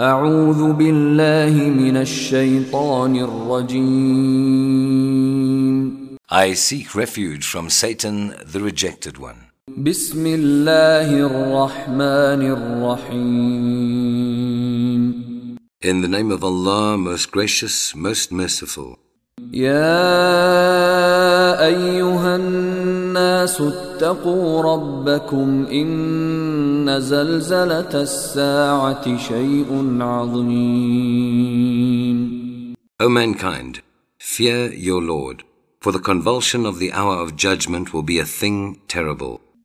أعوذ بالله من الشيطان الرجيم I seek refuge from Satan, the rejected one. بسم الله الرحمن الرحيم In the name of Allah, most gracious, most merciful. يا أيها الناس اتقوا ربكم إن زلزلة الساعة شيء عظيم O mankind, fear your Lord, for the convulsion of the hour of judgment will be a thing terrible.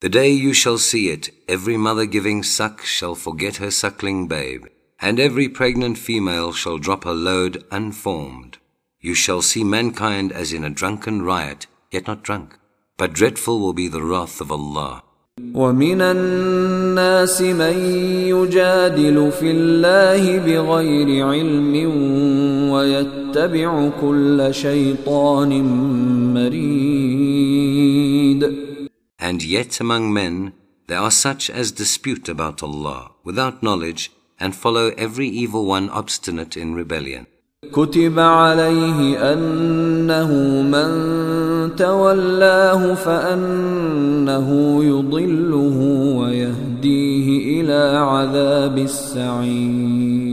The day you shall see it, every mother giving suck shall forget her suckling babe, and every pregnant female shall drop her load unformed. You shall see mankind as in a drunken riot, yet not drunk. But dreadful will be the wrath of Allah. ومن الناس من يجادل في الله بغير علم ويتبع كل شيطان مريد And yet among men there are such as dispute about Allah without knowledge and follow every evil one obstinate in rebellion. كتب عليه أنه من تولاه فأنه يضله ويهديه إلى عذاب السعير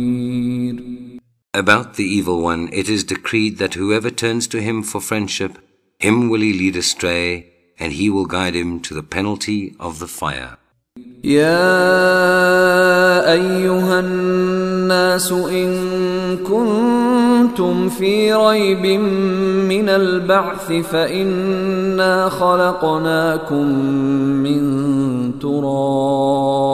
About the evil one, it is decreed that whoever turns to him for friendship, him will he lead astray, and he will guide him to the penalty of the fire. يا أيها الناس إن كنتم في ريب من البعث فإنا خلقناكم من تراب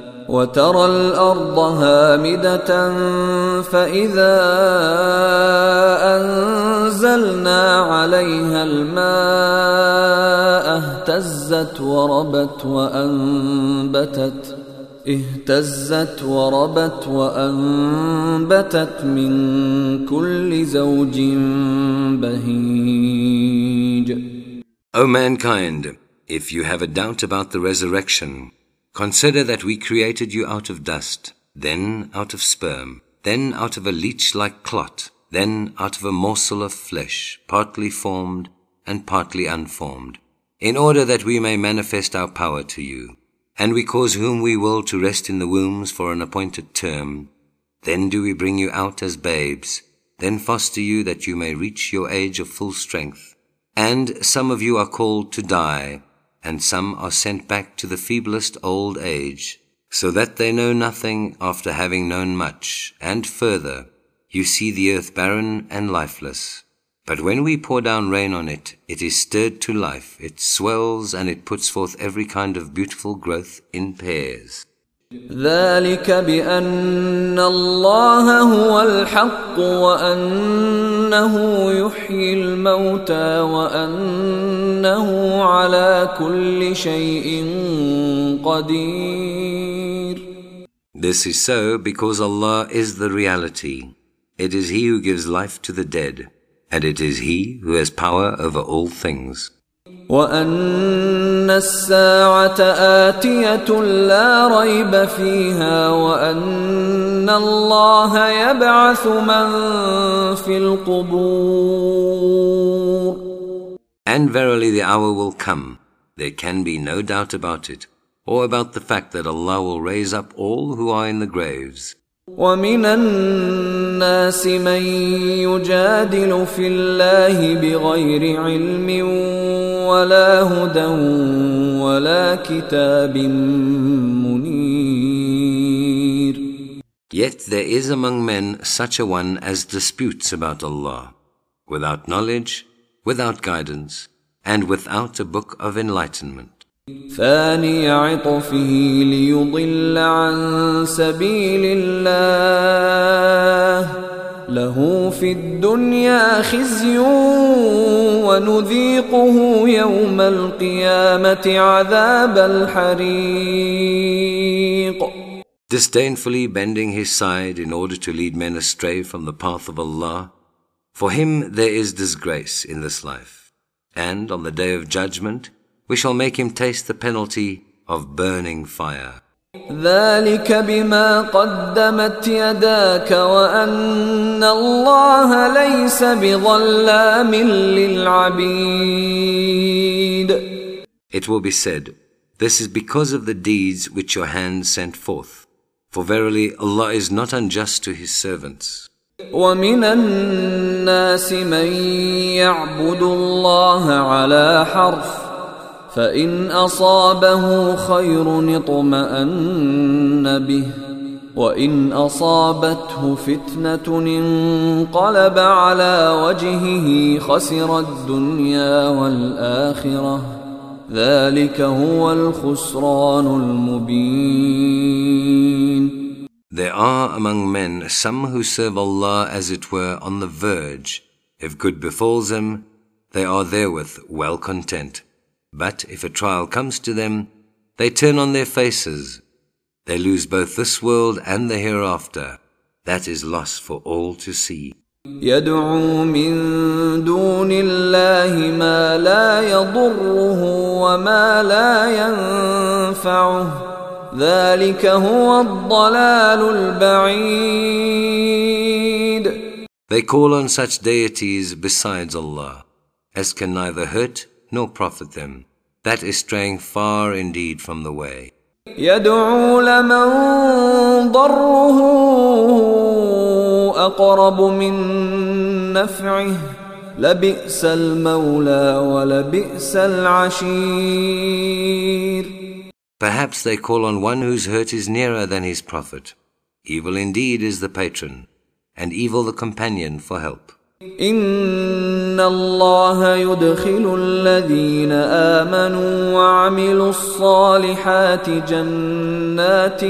وترى الأرض هامدة فإذا أنزلنا عليها الماء اهتزت وربت وأنبتت اهتزت وربت وأنبتت من كل زوج بهيج. O mankind, if you have a doubt about the resurrection, consider that we created you out of dust, then out of sperm, then out of a leech-like clot, then out of a morsel of flesh, partly formed and partly unformed, in order that we may manifest our power to you. And we cause whom we will to rest in the wombs for an appointed term. Then do we bring you out as babes, then foster you that you may reach your age of full strength. And some of you are called to die, and some are sent back to the feeblest old age, so that they know nothing after having known much. And further, you see the earth barren and lifeless. But when we pour down rain on it, it is stirred to life, it swells and it puts forth every kind of beautiful growth in pairs. ذلك بأن الله هو الحق وأنه يحيي الموتى وأنه على كل شيء قدير This is so because Allah is the reality. It is He who gives life to the dead, and it is He who has power over all things. وأن الساعة آتية لا ريب فيها وأن الله يبعث من في القبور And verily the hour will come, there can be no doubt about it, or about the fact that Allah will raise up all who are in the graves. ومن الناس من يجادل في الله بغير علم ولا هدى ولا كتاب منير Yet there is among men such a one as disputes about Allah, without knowledge, without guidance, and without a book of enlightenment. ثاني عطفه ليضل عن سبيل الله له في الدنيا خزي ونذيقه يوم القيامة عذاب الحريق Disdainfully bending his side in order to lead men astray from the path of Allah, for him there is disgrace in this life. And on the day of judgment, we shall make him taste the penalty of burning fire. ذلك بما قدمت يداك وأن الله ليس بظلام للعبيد It will be said, This is because of the deeds which your hand sent forth. For verily Allah is not unjust to His servants. ومن الناس من يعبد الله على حرف فإن أصابه خير اطمأن به وإن أصابته فتنة انقلب على وجهه خسر الدنيا والآخرة ذلك هو الخسران المبين There are among men some who serve Allah as it were on the verge. If good befalls them, they are therewith well content. But if a trial comes to them, they turn on their faces. They lose both this world and the hereafter. That is loss for all to see. يدعو من دون الله ما لا يضره وما لا ينفعه ذلك هو الضلال البعيد They call on such deities besides Allah, as can neither hurt nor profit them. That is straying far indeed from the way. يدعو لمن ضره أقرب من نفعه لبئس المولى ولبئس العشير Perhaps they call on one whose hurt is nearer than his profit. Evil indeed is the patron, and evil the companion for help. إن الله يدخل الذين آمنوا وعملوا الصالحات جنات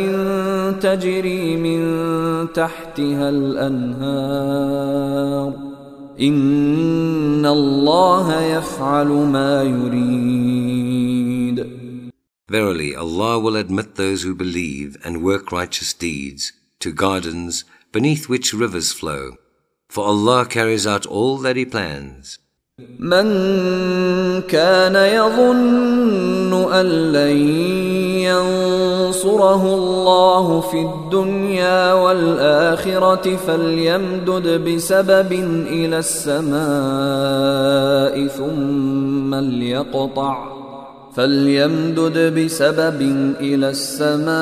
تجري من تحتها الأنهار إن الله يفعل ما يريد Verily, Allah will admit those who believe and work righteous deeds to gardens beneath which rivers flow. For Allah carries out all that He plans. من كان يظن أن لن ينصره الله في الدنيا والآخرة فليمدد بسبب إلى السماء ثم ليقطع فليمدد بسبب إلى السماء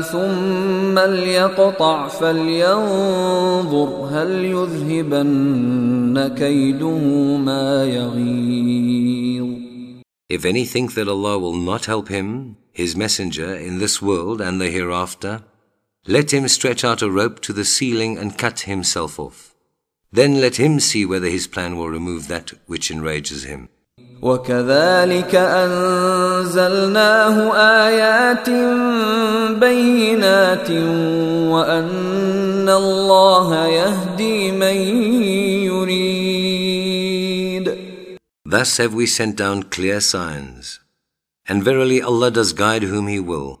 ثم ليقطع فلينظر هل يذهبن كيده ما يغيظ If any think that Allah will not help him, his messenger, in this world and the hereafter, let him stretch out a rope to the ceiling and cut himself off. Then let him see whether his plan will remove that which enrages him. وكذلك أنزلناه آيات بينات وأن الله يهدي من يريد Thus have we sent down clear signs. And verily Allah does guide whom He will.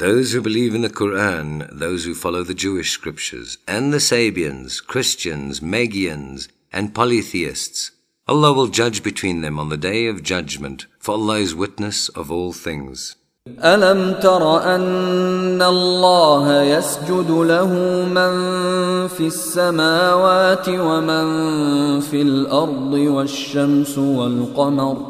Those who believe in the Quran, those who follow the Jewish scriptures, and the Sabians, Christians, Magians, and polytheists, Allah will judge between them on the day of judgment, for Allah is witness of all things. ألم تر أن الله يسجد له من في السماوات ومن في الأرض والشمس والقمر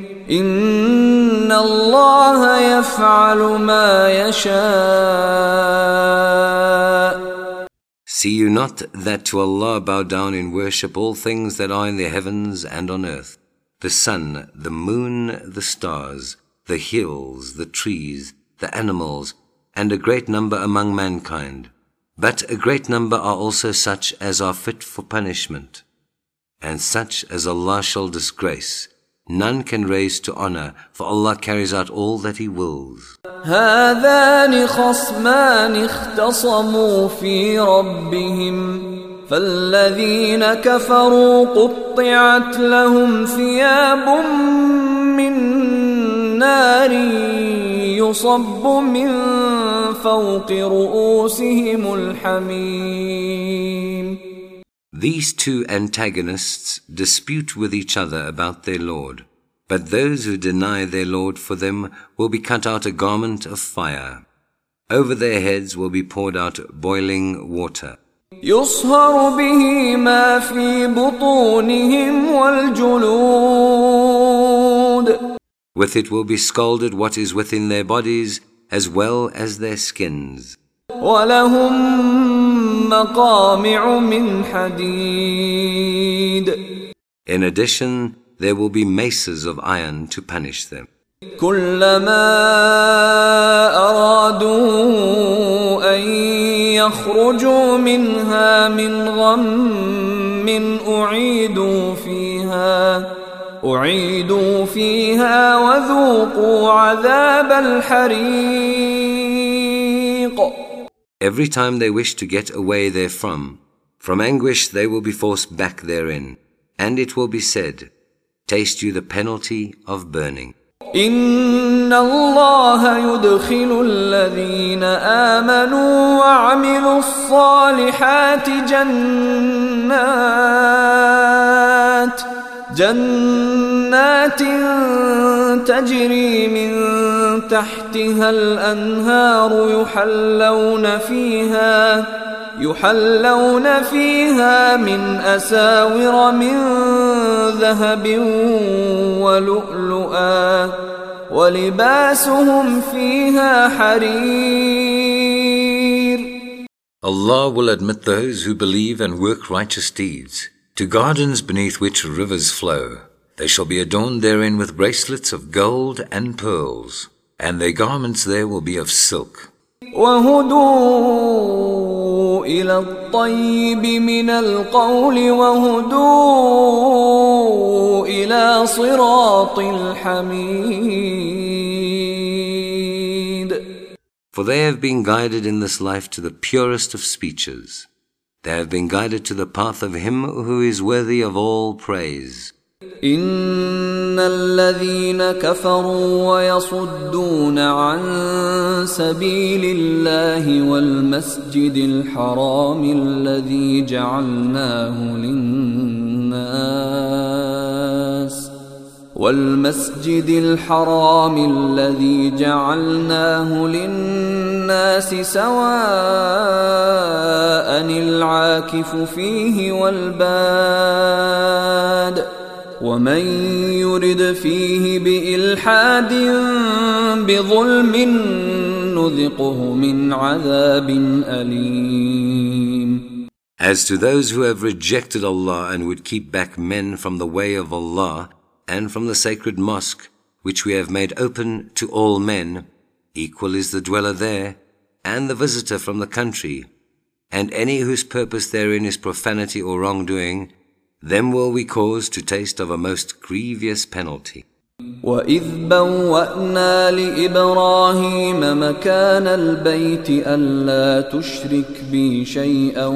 إن الله يفعل ما يشاء See you not that to Allah bow down in worship all things that are in the heavens and on earth, the sun, the moon, the stars, the hills, the trees, the animals, and a great number among mankind. But a great number are also such as are fit for punishment, and such as Allah shall disgrace, None can raise to honor, for Allah carries out all that He wills. هذان خصمان اختصموا في ربهم فالذين كفروا قطعت لهم ثياب من نار يصب من فوق رؤوسهم الحميم These two antagonists dispute with each other about their Lord. But those who deny their Lord for them will be cut out a garment of fire. Over their heads will be poured out boiling water. يصهر به ما في بطونهم والجلود With it will be scalded what is within their bodies as well as their skins. ولهم مقامع من حديد In addition, there will be maces of iron to punish them. كلما أرادوا أن يخرجوا منها من غم أعيدوا فيها أعيدوا فيها وذوقوا عذاب الحريق Every time they wish to get away therefrom, from anguish they will be forced back therein, and it will be said, Taste you the penalty of burning. إن الله يدخل الذين آمنوا وعملوا الصالحات جنات جنات تجري من تحتها الأنهار يحلون فيها يحلون فيها من أساور من ذهب ولؤلؤا ولباسهم فيها حرير. Allah will admit those who believe and work righteous deeds. to gardens beneath which rivers flow. They shall be adorned therein with bracelets of gold and pearls, and their garments there will be of silk. وهدوا إلى الطيب من القول وهدوا إلى صراط الحميد For they have been guided in this life to the purest of speeches. They have been guided to the path of him who is worthy of all praise. إن الذين كفروا ويصدون عن سبيل الله والمسجد الحرام الذي جعلناه للناس والمسجد الحرام الذي جعلناه للناس سواء العاكف فيه والباد ومن يرد فيه بإلحاد بظلم نذقه من عذاب أليم. As to those who have rejected Allah and would keep back men from the way of Allah and from the sacred mosque, which we have made open to all men, equal is the dweller there and the visitor from the country, and any whose purpose therein is profanity or wrongdoing, them will we cause to taste of a most grievous penalty. وَإِذْ بَوَّأْنَا لِإِبْرَاهِيمَ مَكَانَ الْبَيْتِ أَلَّا تُشْرِكْ بِي شَيْئًا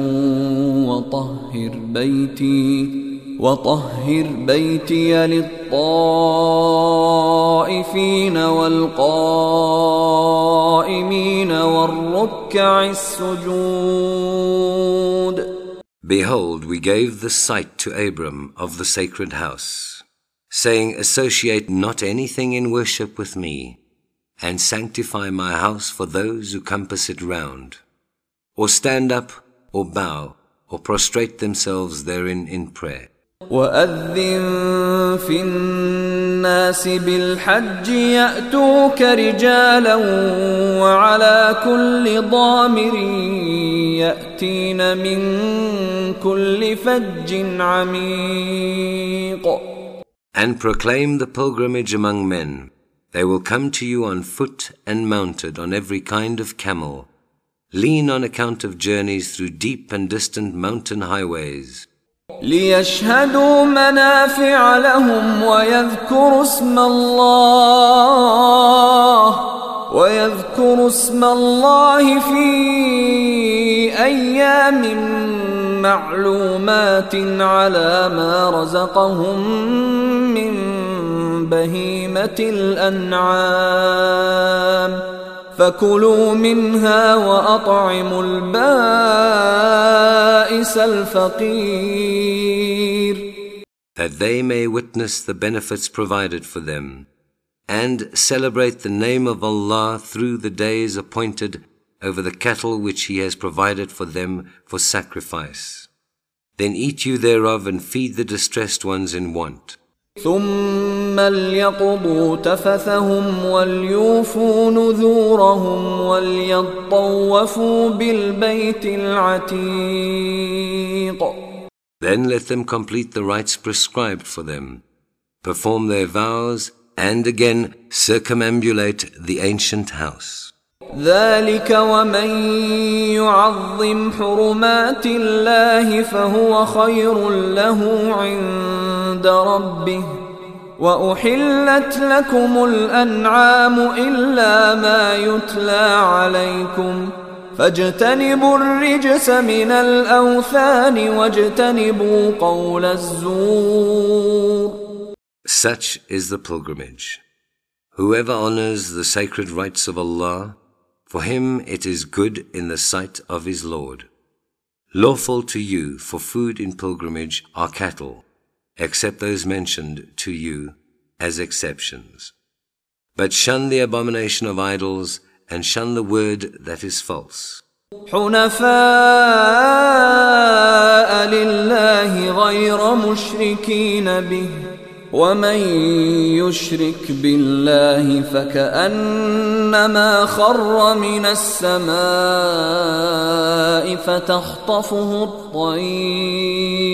وَطَهِّرْ بَيْتِي وطهر بيتي للطائفين والقائمين والركع السجود Behold, we gave the site to Abram of the sacred house, saying, Associate not anything in worship with me, and sanctify my house for those who compass it round, or stand up, or bow, or prostrate themselves therein in prayer. وَأَذِّن فِي النَّاسِ بِالْحَجِّ يَأْتُوكَ رِجَالًا وَعَلَى كُلِّ ضَامِرٍ يَأْتِينَ مِن كُلِّ فَجٍّ عَمِيقٍ And proclaim the pilgrimage among men. They will come to you on foot and mounted on every kind of camel. Lean on account of journeys through deep and distant mountain highways. ليشهدوا منافع لهم ويذكروا اسم الله ويذكروا اسم الله في أيام معلومات على ما رزقهم من بهيمة الأنعام. فكلوا منها وأطعموا البائس الفقير That they may witness the benefits provided for them and celebrate the name of Allah through the days appointed over the cattle which He has provided for them for sacrifice. Then eat you thereof and feed the distressed ones in want. ثم ليقضوا تفثهم وليوفوا نذورهم وليطوفوا بالبيت العتيق Then let them complete the rites prescribed for them, perform their vows, and again circumambulate the ancient house. ذلك ومن يعظم حرمات الله فهو خير له عند ربه وأحلت لكم الأنعام إلا ما يتلى عليكم فاجتنبوا الرجس من الأوثان واجتنبوا قول الزور Such is the pilgrimage. Whoever honors the sacred rites of Allah, For him it is good in the sight of his Lord. Lawful to you for food in pilgrimage are cattle, except those mentioned to you as exceptions. But shun the abomination of idols and shun the word that is false. حنفاء لله غير مشركين به ومن يشرك بالله فكأنما خر من السماء فتخطفه الطير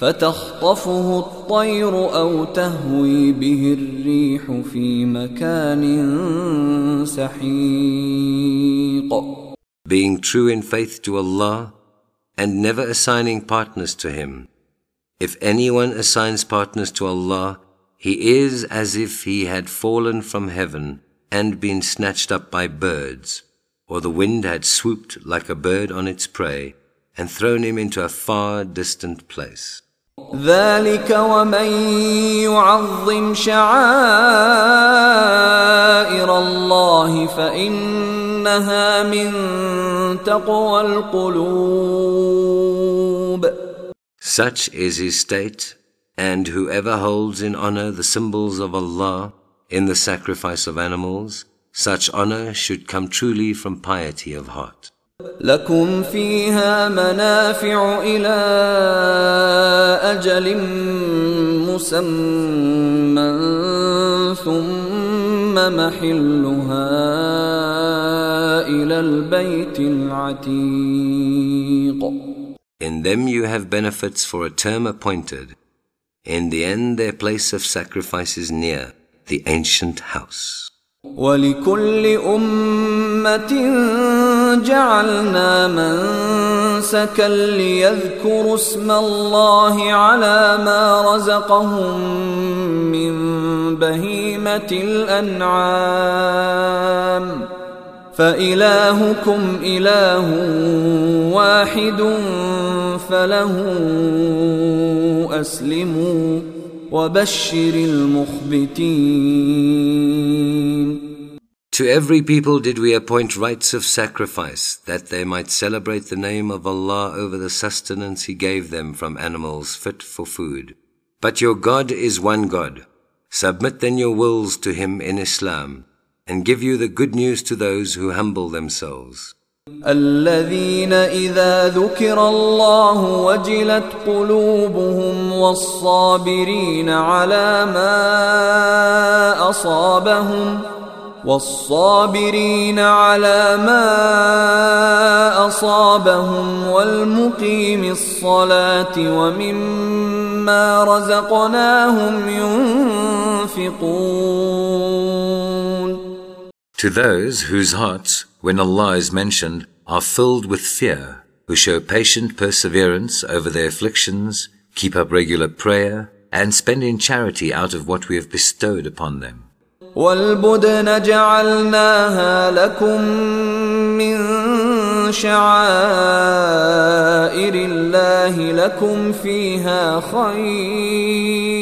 فتخطفه الطير أو تهوي به الريح في مكان سحيق Being true in faith to Allah and never assigning partners to Him, If anyone assigns partners to Allah, he is as if he had fallen from heaven and been snatched up by birds, or the wind had swooped like a bird on its prey and thrown him into a far distant place. ذلك ومن يعظم شعائر الله فإنها من تقوى القلوب Such is his state, and whoever holds in honor the symbols of Allah in the sacrifice of animals, such honor should come truly from piety of heart. لكم فيها منافع إلى أجل مسمى ثم محلها إلى البيت العتيق In them you have benefits for a term appointed. In the end their place of sacrifice is near the ancient house. ولكل أمة جعلنا منسكا ليذكروا اسم الله على ما رزقهم من بهيمة الأنعام فإلهكم إله واحد فله أسلموا وبشر المخبتين To every people did we appoint rites of sacrifice, that they might celebrate the name of Allah over the sustenance He gave them from animals fit for food. But your God is one God. Submit then your wills to Him in Islam, And give you the good news to those who humble themselves. الذين إذا ذكر الله وجلت قلوبهم والصابرين على ما أصابهم والصابرين على ما أصابهم والمقيم الصلاة ومما رزقناهم ينفقون To those whose hearts, when Allah is mentioned, are filled with fear, who show patient perseverance over their afflictions, keep up regular prayer, and spend in charity out of what we have bestowed upon them. والبدن جعلناها لكم من شعائر الله لكم فيها خير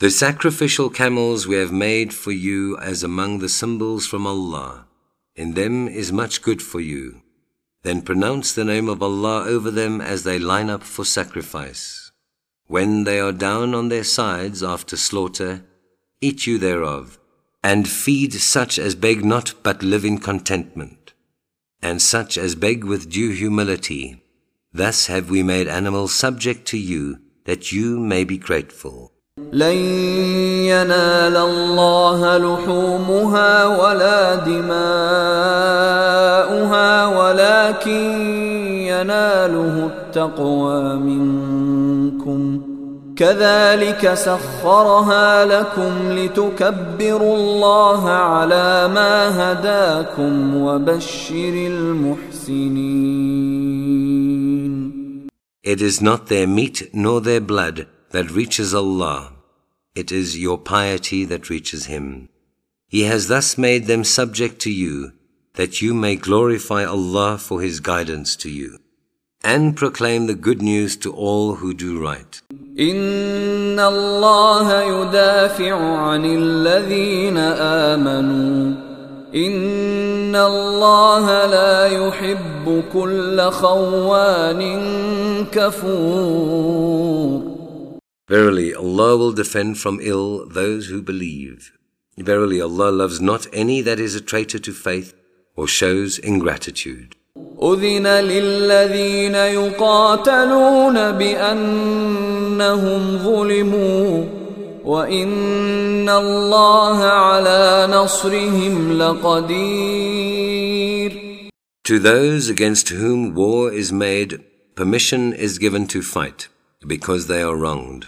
The sacrificial camels we have made for you as among the symbols from Allah. In them is much good for you. Then pronounce the name of Allah over them as they line up for sacrifice. When they are down on their sides after slaughter, eat you thereof, and feed such as beg not but live in contentment, and such as beg with due humility. Thus have we made animals subject to you, that you may be grateful. لن ينال الله لحومها ولا دماؤها ولكن يناله التقوى منكم كذلك سخرها لكم لتكبروا الله على ما هداكم وبشر المحسنين It is not their meat nor their blood that reaches Allah. It is your piety that reaches Him. He has thus made them subject to you, that you may glorify Allah for His guidance to you, and proclaim the good news to all who do right. إن الله يدافع عن الذين آمنوا إن الله لا يحب كل خوان كفور Verily, Allah will defend from ill those who believe. Verily, Allah loves not any that is a traitor to faith or shows ingratitude. أذن للذين يقاتلون بأنهم ظلموا وإن الله على نصرهم لقدير To those against whom war is made, permission is given to fight, because they are wronged.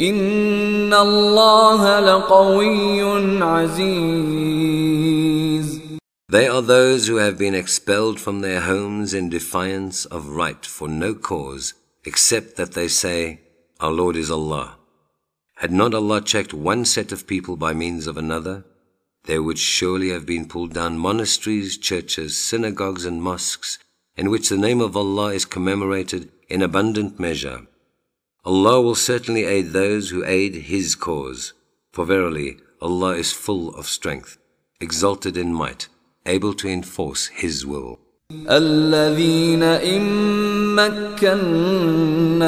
إن الله لقوي عزيز They are those who have been expelled from their homes in defiance of right for no cause except that they say, Our Lord is Allah. Had not Allah checked one set of people by means of another, there would surely have been pulled down monasteries, churches, synagogues and mosques in which the name of Allah is commemorated in abundant measure. Allah will certainly aid those who aid His cause, for verily Allah is full of strength, exalted in might. able to enforce his will. الذين إن مكناهم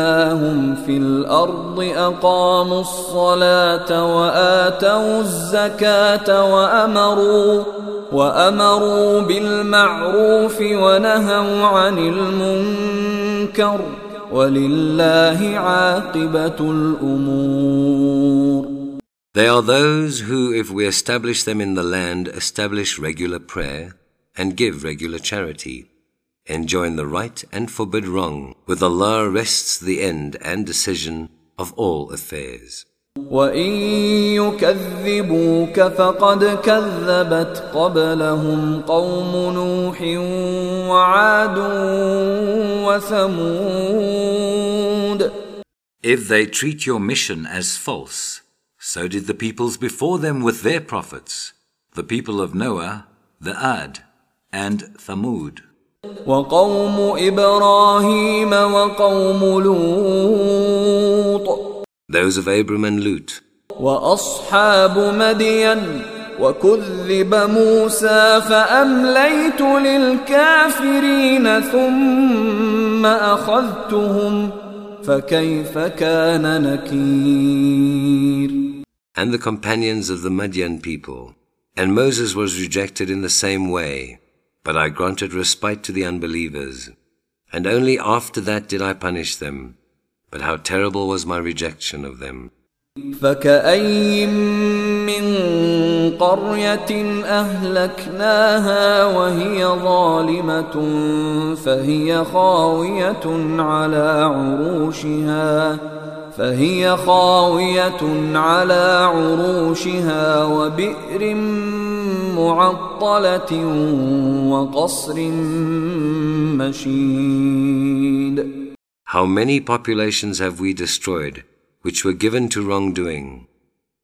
في الأرض أقاموا الصلاة وآتوا الزكاة وأمروا وأمروا بالمعروف ونهوا عن المنكر ولله عاقبة الأمور they are those who, if we establish them in the land, establish regular prayer and give regular charity, enjoin the right and forbid wrong. With Allah rests the end and decision of all affairs. وَإِن يُكَذِّبُوكَ فَقَدْ كَذَّبَتْ قَبْلَهُمْ قَوْمُ نُوحٍ وَعَادٌ وَثَمُودٌ If they treat your mission as false, So did the peoples before them with their prophets, the people of Noah, the Ad, and Thamud. وَقَوْمُ إِبْرَاهِيمَ وَقَوْمُ لُوطٍ Those of Abram and Lut. وَأَصْحَابُ مَدْيَنَ وَكُذِّبَ مُوسَى فَأَمْلَيْتُ لِلْكَافِرِينَ ثُمَّ أَخَذْتُهُمْ فَكَيْفَ كَانَ نَكِيرٌ and the companions of the Madian people. And Moses was rejected in the same way, but I granted respite to the unbelievers. And only after that did I punish them. But how terrible was my rejection of them. فكأي من قرية أهلكناها وهي ظالمة فهي خاوية على عروشها فهي خاوية على عروشها وبئر معطلة وقصر مشيد How many populations have we destroyed which were given to wrongdoing?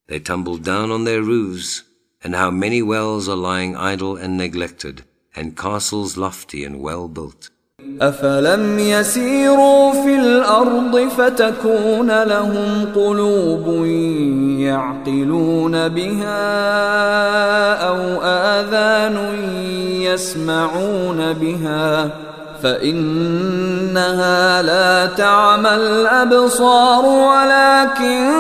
They tumbled down on their roofs, and how many wells are lying idle and neglected, and castles lofty and well built. أفلم يسيروا في الأرض فتكون لهم قلوب يعقلون بها أو آذان يسمعون بها فإنها لا تعمى الأبصار ولكن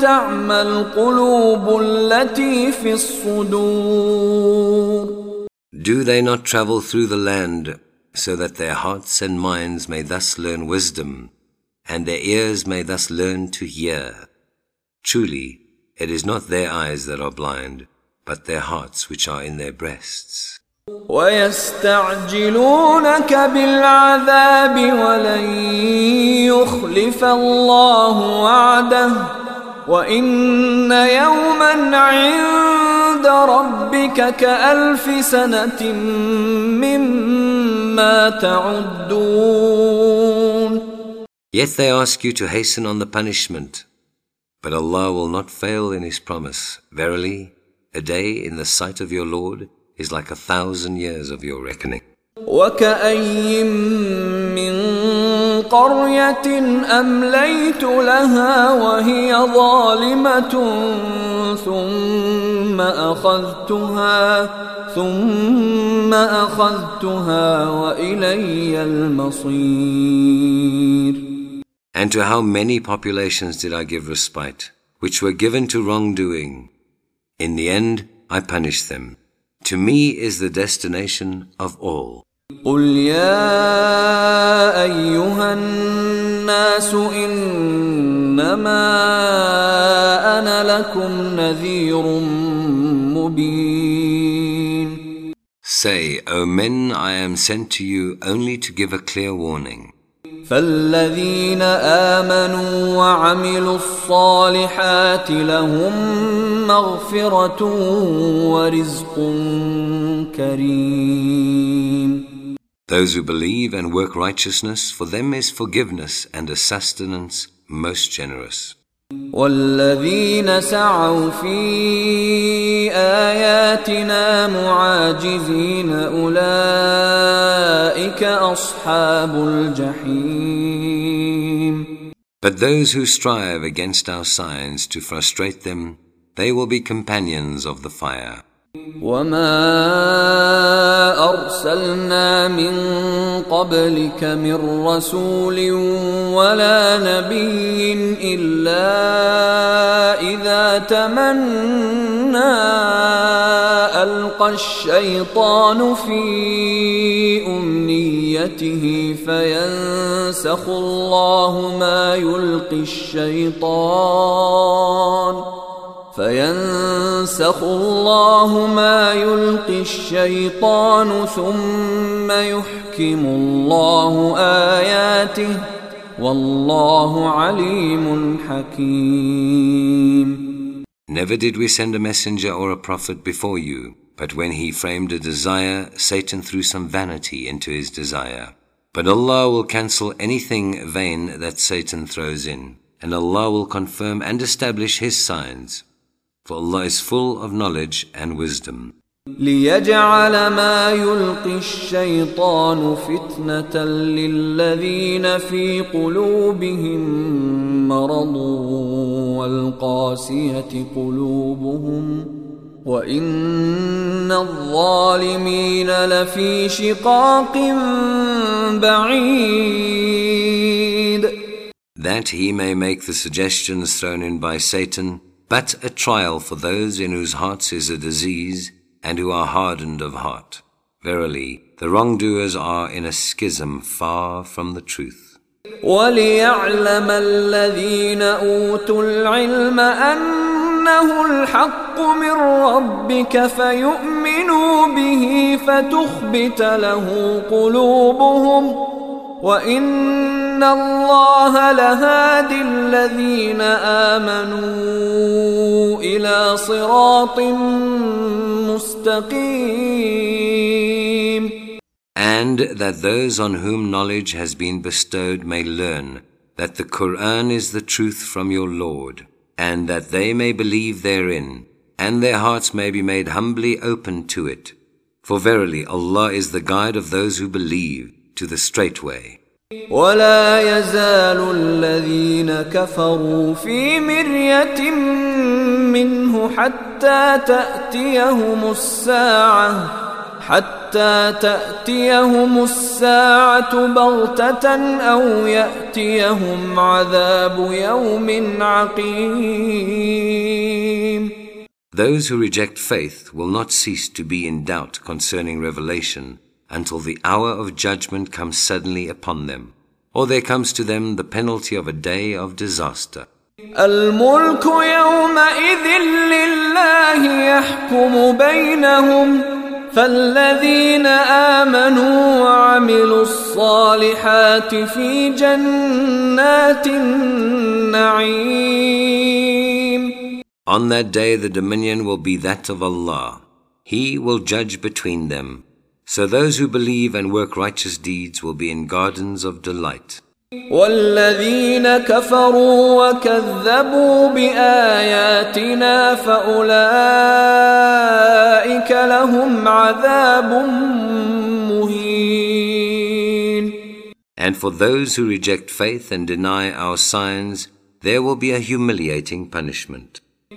تعمى القلوب التي في الصدور Do they not travel through the land so that their hearts and minds may thus learn wisdom, and their ears may thus learn to hear. Truly, it is not their eyes that are blind, but their hearts which are in their breasts. ويستعجلونك بالعذاب ولن يخلف الله وعده وإن يوما عند ربك كألف سنة مما Yet they ask you to hasten on the punishment, but Allah will not fail in His promise. Verily, a day in the sight of your Lord is like a thousand years of your reckoning. وَكَأَيِّن مِّن قرية أمليت لها وهي ظالمة ثم أخذتها ثم أخذتها وإلي المصير And to how many populations did I give respite, which were given to wrongdoing. In the end, I punished them. To me is the destination of all. قل يا أيها الناس إنما أنا لكم نذير مبين Say, O men, I am sent to you only to give a clear warning. فالذين آمنوا وعملوا الصالحات لهم مغفرة ورزق كريم Those who believe and work righteousness, for them is forgiveness and a sustenance most generous. والذين سعوا في آياتنا معاجزين أولئك أصحاب الجحيم But those who strive against our signs to frustrate them, they will be companions of the fire. وما أرسلنا من قبلك من رسول ولا نبي إلا إذا تمنى ألقى الشيطان في أمنيته فينسخ الله ما يلقي الشيطان فينسخ الله ما يلقي الشيطان ثم يحكم الله آياته والله عليم حكيم Never did we send a messenger or a prophet before you, but when he framed a desire, Satan threw some vanity into his desire. But Allah will cancel anything vain that Satan throws in, and Allah will confirm and establish his signs. For Allah is full of knowledge and wisdom. ليجعل ما يلقي الشيطان فتنة للذين في قلوبهم مرض والقاسية قلوبهم وإن الظالمين لفي شقاق بعيد That he may make the suggestions thrown in by Satan but a trial for those in whose hearts is a disease and who are hardened of heart. Verily, the wrongdoers are in a schism far from the truth. وَلِيَعْلَمَ الَّذِينَ أُوتُوا الْعِلْمَ أَنَّهُ الْحَقُّ مِنْ رَبِّكَ فَيُؤْمِنُوا بِهِ فَتُخْبِتَ لَهُ قُلُوبُهُمْ وَإِنَّ اللَّهَ لَهَادِ الَّذِينَ آمَنُوا إِلَى صِرَاطٍ مُسْتَقِيمٍ And that those on whom knowledge has been bestowed may learn that the Qur'an is the truth from your Lord, and that they may believe therein, and their hearts may be made humbly open to it. For verily Allah is the guide of those who believe, to the straight way. ولا يزال الذين كفروا في مرية منه حتى تأتيهم الساعة حتى تأتيهم الساعة بغتة أو يأتيهم عذاب يوم عقيم. Those who reject faith will not cease to be in doubt concerning revelation until the hour of judgment comes suddenly upon them, or there comes to them the penalty of a day of disaster. الملك يومئذ لله يحكم بينهم فالذين آمنوا وعملوا الصالحات في جنات النعيم On that day the dominion will be that of Allah. He will judge between them. So those who believe and work righteous deeds will be in gardens of delight. والذين كفروا وكذبوا بآياتنا فأولئك لهم عذاب مهين And for those who reject faith and deny our signs, there will be a humiliating punishment.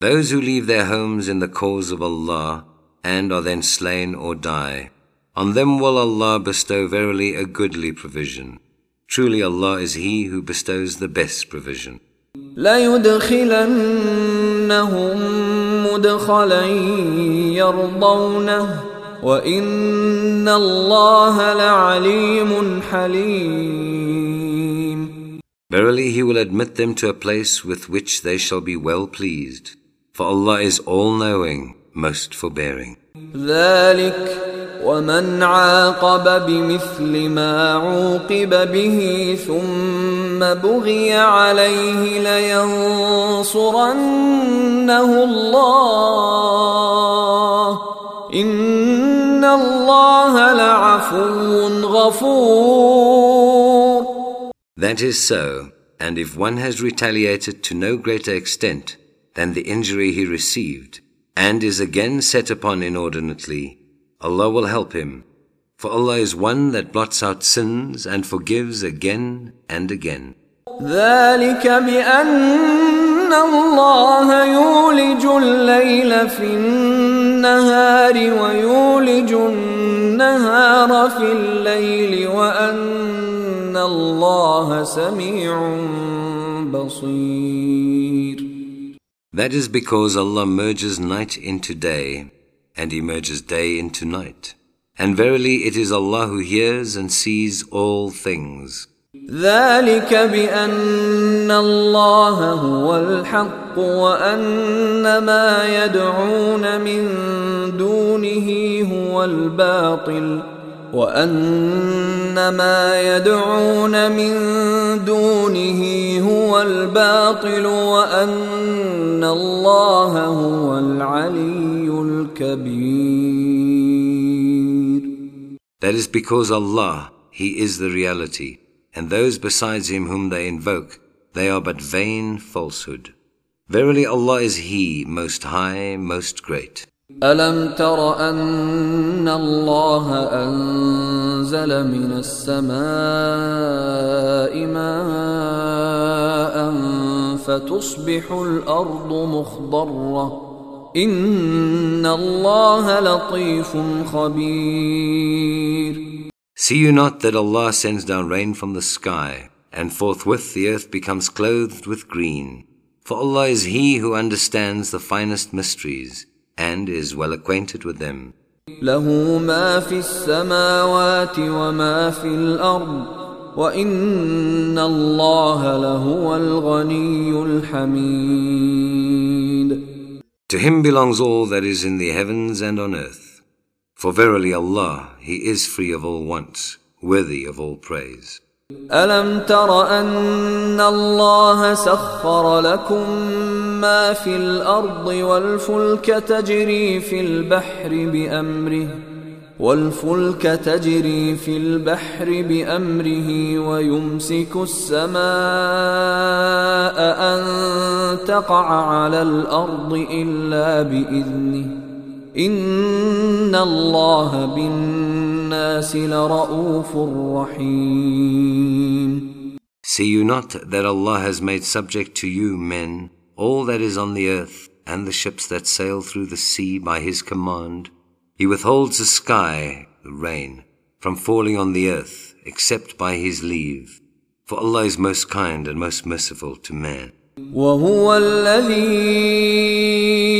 Those who leave their homes in the cause of Allah and are then slain or die, on them will Allah bestow verily a goodly provision. Truly Allah is He who bestows the best provision. لَيُدْخِلَنَّهُمْ مُدْخَلًا يَرْضَوْنَهُ وَإِنَّ اللَّهَ لَعَلِيمٌ حَلِيمٌ Verily He will admit them to a place with which they shall be well pleased. For Allah is all-knowing, most forbearing. ذلك ومن عاقب بمثل ما عوقب به ثم بغي عليه لينصرنه الله إن الله لعفو غفور That is so, and if one has retaliated to no greater extent, than the injury he received, and is again set upon inordinately, Allah will help him. For Allah is one that blots out sins and forgives again and again. ذلك بأن الله يولج الليل في النهار ويولج النهار في الليل وأن الله سميع بصير That is because Allah merges night into day, and He merges day into night. And verily it is Allah who hears and sees all things. ذلك بأن الله هو الحق وأن ما يدعون من دونه هو الباطل وأن ما يدعون من دونه هو الباطل وأن الله هو العلي الكبير That is because Allah, He is the reality, and those besides Him whom they invoke, they are but vain falsehood. Verily Allah is He, most high, most great. ألم تر أن الله أنزل من السماء ماء فتصبح الأرض مخضرة إن الله لطيف خبير See you not that Allah sends down rain from the sky, and forthwith the earth becomes clothed with green? For Allah is He who understands the finest mysteries. and is well acquainted with them. له ما في السماوات وما في الأرض وإن الله لهو الغني الحميد To him belongs all that is in the heavens and on earth. For verily Allah, He is free of all wants, worthy of all praise. ألم تر أن الله سخر لكم ما في الأرض والفلك تجري في البحر بأمره والفلك تجري في البحر بأمره ويمسك السماء أن تقع على الأرض إلا بإذنه. إن الله بالناس لرؤوف رحيم. See you not that Allah has made subject to you, men, all that is on the earth and the ships that sail through the sea by his command. He withholds the sky, the rain, from falling on the earth, except by his leave. For Allah is most kind and most merciful to man. وهو الذي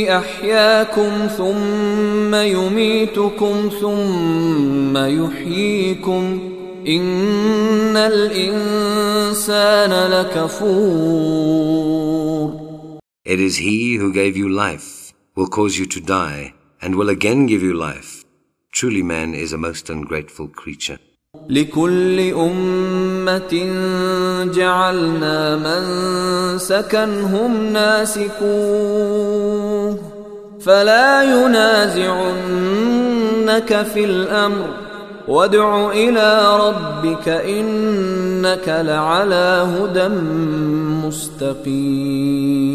أحياكم ثم يميتكم ثم يحييكم إن الإنسان لكفور It is He who gave you life, will cause you to die, and will again give you life. Truly man is a most ungrateful creature. لكل أمة جعلنا من سكنهم ناسكوه فلا ينازعنك في الأمر وادع إلى ربك إنك لعلى هدى مستقيم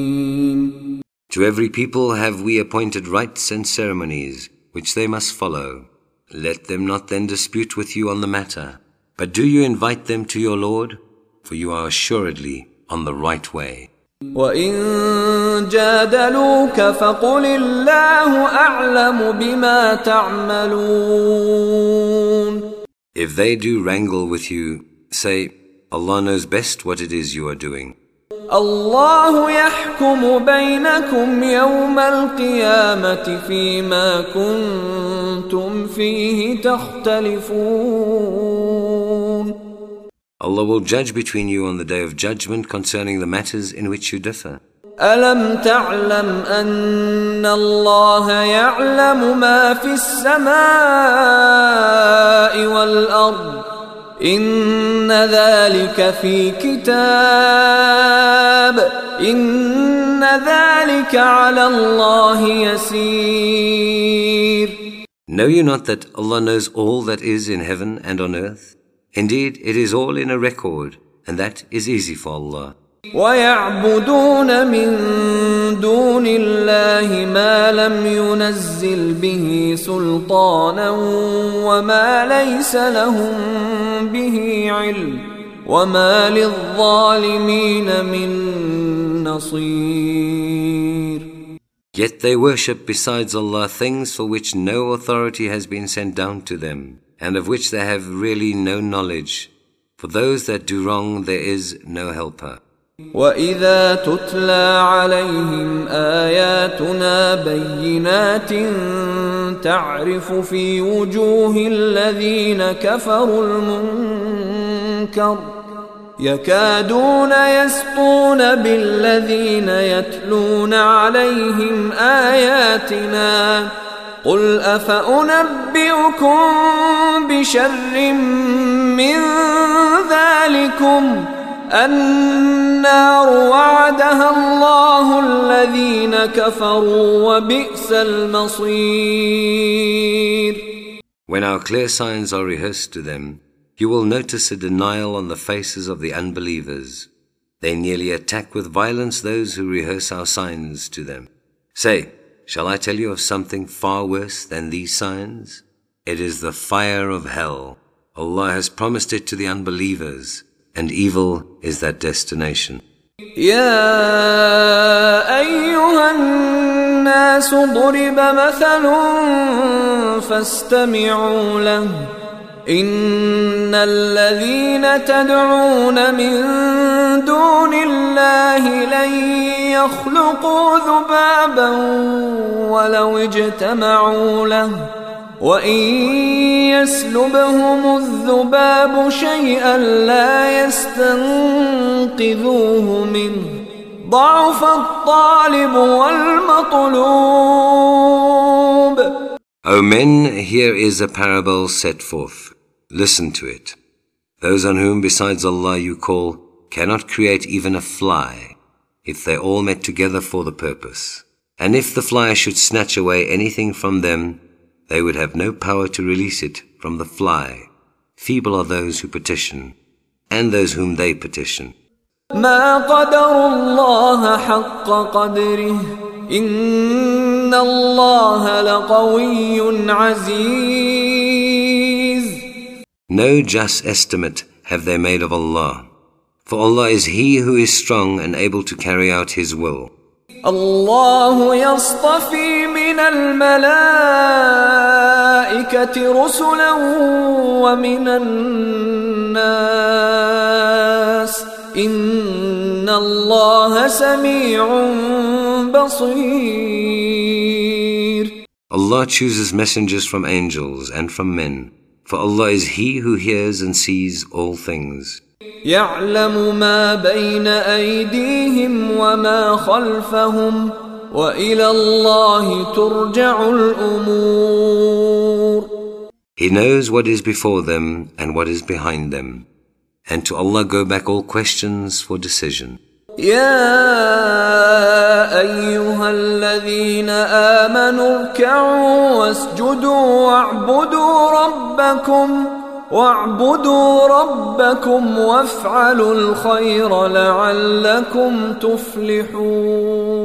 To every people have we appointed rites and ceremonies which they must follow. Let them not then dispute with you on the matter. But do you invite them to your Lord? For you are assuredly on the right way. وَإِن جَادَلُوكَ فَقُلِ اللَّهُ أَعْلَمُ بِمَا تَعْمَلُونَ If they do wrangle with you, say, Allah knows best what it is you are doing. الله يحكم بينكم يوم القيامة فيما كنتم فيه تختلفون Allah will judge between you on the day of judgment concerning the matters in which you differ. ألم تعلم أن الله يعلم ما في السماء والأرض إن ذلك في كتاب إن ذلك على الله يسير Know you not that Allah knows all that is in heaven and on earth? Indeed, it is all in a record, and that is easy for Allah. ويعبدون من دون الله ما لم ينزل به سلطانا وما ليس لهم به علم وما للظالمين من نصير Yet they worship besides Allah things for which no authority has been sent down to them, and of which they have really no knowledge. For those that do wrong there is no helper. وَإِذَا تُتْلَى عَلَيْهِمْ آيَاتُنَا بَيِّنَاتٍ تَعْرِفُ فِي وُجُوهِ الَّذِينَ كَفَرُوا الْمُنكَرَ يَكَادُونَ يَسْطُونَ بِالَّذِينَ يَتْلُونَ عَلَيْهِمْ آيَاتِنَا قُلْ أَفَأُنَبِّئُكُمْ بِشَرٍّ مِّن ذَلِكُمْ النار وعدها الله الذين كفروا وبئس المصير. When our clear signs are rehearsed to them, you will notice a denial on the faces of the unbelievers. They nearly attack with violence those who rehearse our signs to them. Say, shall I tell you of something far worse than these signs? It is the fire of hell. Allah has promised it to the unbelievers. and evil is that destination. يا أيها الناس ضرب مثل فاستمعوا له إن الذين تدعون من دون الله لن يخلقوا ذبابا ولو اجتمعوا له وَإِن يَسْلُبْهُمُ الذُّبَابُ شَيْئًا لَّا يَسْتَنقِذُوهُ مِنْهُ ضَعْفَ الطَّالِبُ وَالْمَطْلُوبُ O men, here is a parable set forth. Listen to it. Those on whom besides Allah you call cannot create even a fly if they all met together for the purpose. And if the fly should snatch away anything from them, they would have no power to release it from the fly. Feeble are those who petition, and those whom they petition. ما قدر الله حق قدره إن الله لقوي عزيز No just estimate have they made of Allah. For Allah is He who is strong and able to carry out His will. الله يصطفي من الملائكة رسلا ومن الناس إن الله سميع بصير Allah chooses messengers from angels and from men, for Allah is He who hears and sees all things. يعلم ما بين أيديهم وما خلفهم وإلى الله ترجع الأمور He knows what is before them and what is behind them. And to Allah go back all questions for decision. يا أيها الذين آمنوا اركعوا واسجدوا واعبدوا ربكم واعبدوا ربكم وافعلوا الخير لعلكم تفلحون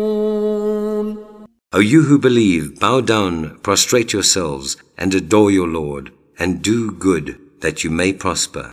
O you who believe, bow down, prostrate yourselves, and adore your Lord, and do good, that you may prosper.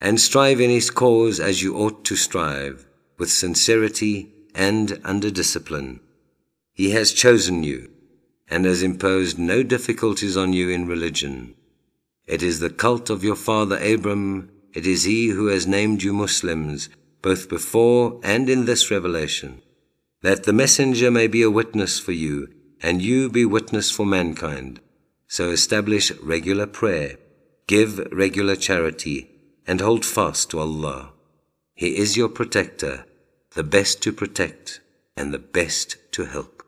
And strive in his cause as you ought to strive, with sincerity and under discipline. He has chosen you, and has imposed no difficulties on you in religion. It is the cult of your father Abram, it is he who has named you Muslims, both before and in this revelation, that the messenger may be a witness for you, and you be witness for mankind. So establish regular prayer, give regular charity, and hold fast to Allah. He is your protector, the best to protect and the best to help.